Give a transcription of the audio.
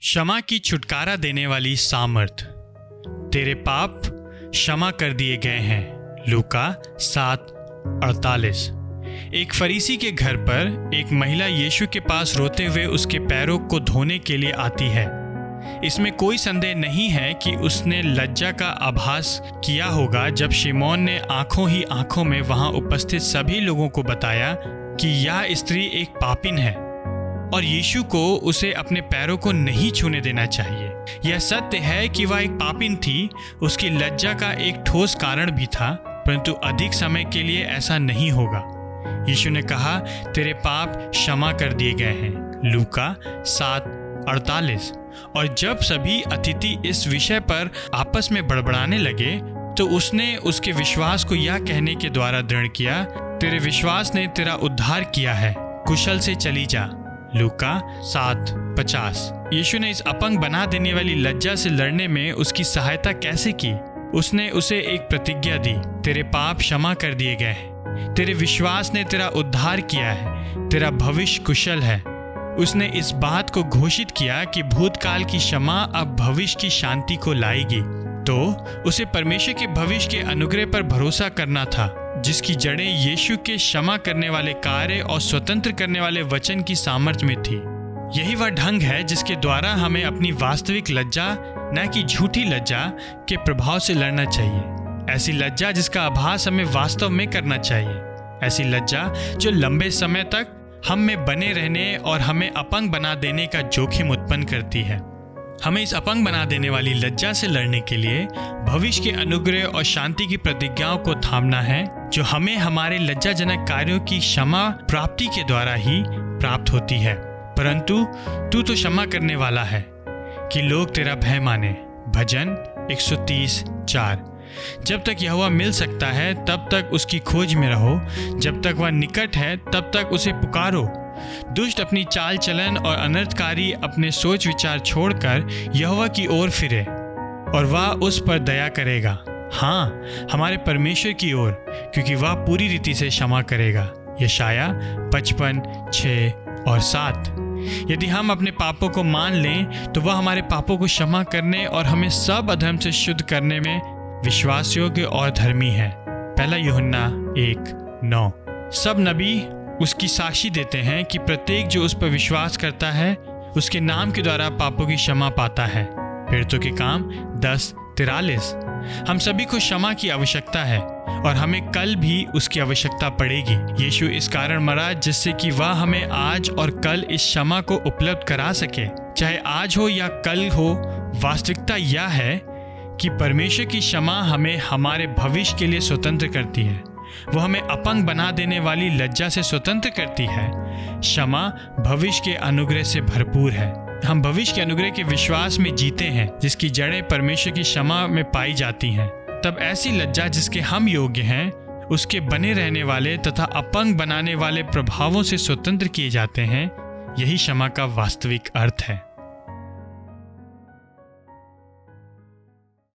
क्षमा की छुटकारा देने वाली सामर्थ। तेरे पाप क्षमा कर दिए गए हैं। लूका सात, अड़तालीस। एक फरीसी के घर पर एक महिला यीशु के पास रोते हुए उसके पैरों को धोने के लिए आती है। इसमें कोई संदेह नहीं है कि उसने लज्जा का आभास किया होगा जब शिमोन ने आँखों ही आँखों में वहाँ उपस्थित सभी लोगों को बताया कि यह स्त्री एक पापिन है। और यीशु को उसे अपने पैरों को नहीं छूने देना चाहिए। यह सत्य है कि वह एक पापिन थी, उसकी लज्जा का एक ठोस कारण भी था, परंतु अधिक समय के लिए ऐसा नहीं होगा। यीशु ने कहा, तेरे पाप क्षमा कर दिए गए हैं। लूका सात, अड़तालीस। और जब सभी अतिथि इस विषय पर आपस में बड़बड़ाने लगे तो उसने उसके विश्वास को यह कहने के द्वारा दृढ़ किया, तेरे विश्वास ने तेरा उद्धार किया है, कुशल से चली जा। लूका सात, पचास। यीशु ने इस अपंग बना देने वाली लज्जा से लड़ने में उसकी सहायता कैसे की? उसने उसे एक प्रतिज्ञा दी, तेरे पाप क्षमा कर दिए गए हैं। तेरे विश्वास ने तेरा उद्धार किया है। तेरा भविष्य कुशल है। उसने इस बात को घोषित किया कि भूतकाल की क्षमा अब भविष्य की शांति को लाएगी। तो उसे परमेश्वर के भविष्य के अनुग्रह पर भरोसा करना था। जिसकी जड़ें यीशु के क्षमा करने वाले कार्य और स्वतंत्र करने वाले वचन की सामर्थ्य में थी। यही वह ढंग है जिसके द्वारा हमें अपनी वास्तविक लज्जा, न कि झूठी लज्जा, के प्रभाव से लड़ना चाहिए। ऐसी लज्जा जिसका आभास हमें वास्तव में करना चाहिए। ऐसी लज्जा जो लंबे समय तक हम में बने रहने और हमें अपंग बना देने का जोखिम उत्पन्न करती है। हमें इस अपंग बना देने वाली लज्जा से लड़ने के लिए भविष्य के अनुग्रह और शांति की प्रतिज्ञाओं को थामना है, जो हमें हमारे लज्जाजनक कार्यों की क्षमा प्राप्ति के द्वारा ही प्राप्त होती है। परंतु तू तो क्षमा करने वाला है कि लोग तेरा भय माने। भजन 130 चार। जब तक यह मिल सकता है, तब तक उसकी खोज में रहो। जब तक वह निकट है, तब तक उसे पुकारो। दुष्ट अपनी चाल चलन और अनर्थकारी अपने सोच विचार छोड़कर यहोवा की ओर फिरे और वह उस पर दया करेगा। हाँ हमारे परमेश्वर की ओर, क्योंकि वह पूरी रीति से क्षमा करेगा। यशाया पचपन, छ और सात। यदि हम अपने पापों को मान लें तो वह हमारे पापों को क्षमा करने और हमें सब अधर्म से शुद्ध करने में विश्वास योग्य और धर्मी है। पहला युहन्ना एक, नौ। सब नबी उसकी साक्षी देते हैं कि प्रत्येक जो उस पर विश्वास करता है, उसके नाम के द्वारा पापों की क्षमा पाता है। पीड़ितों के काम दस, तिरालीस। हम सभी को क्षमा की आवश्यकता है और हमें कल भी उसकी आवश्यकता पड़ेगी। यीशु इस कारण मरा जिससे कि वह हमें आज और कल इस क्षमा को उपलब्ध करा सके। चाहे आज हो या कल हो, वास्तविकता यह है कि परमेश्वर की क्षमा हमें हमारे भविष्य के लिए स्वतंत्र करती है। वो हमें अपंग बना देने वाली लज्जा से स्वतंत्र करती है। क्षमा भविष्य के अनुग्रह से भरपूर है। हम भविष्य के अनुग्रह के विश्वास में जीते हैं, जिसकी जड़ें परमेश्वर की क्षमा में पाई जाती हैं। तब ऐसी लज्जा जिसके हम योग्य हैं, उसके बने रहने वाले तथा अपंग बनाने वाले प्रभावों से स्वतंत्र किए जाते हैं, यही क्षमा का वास्तविक अर्थ है।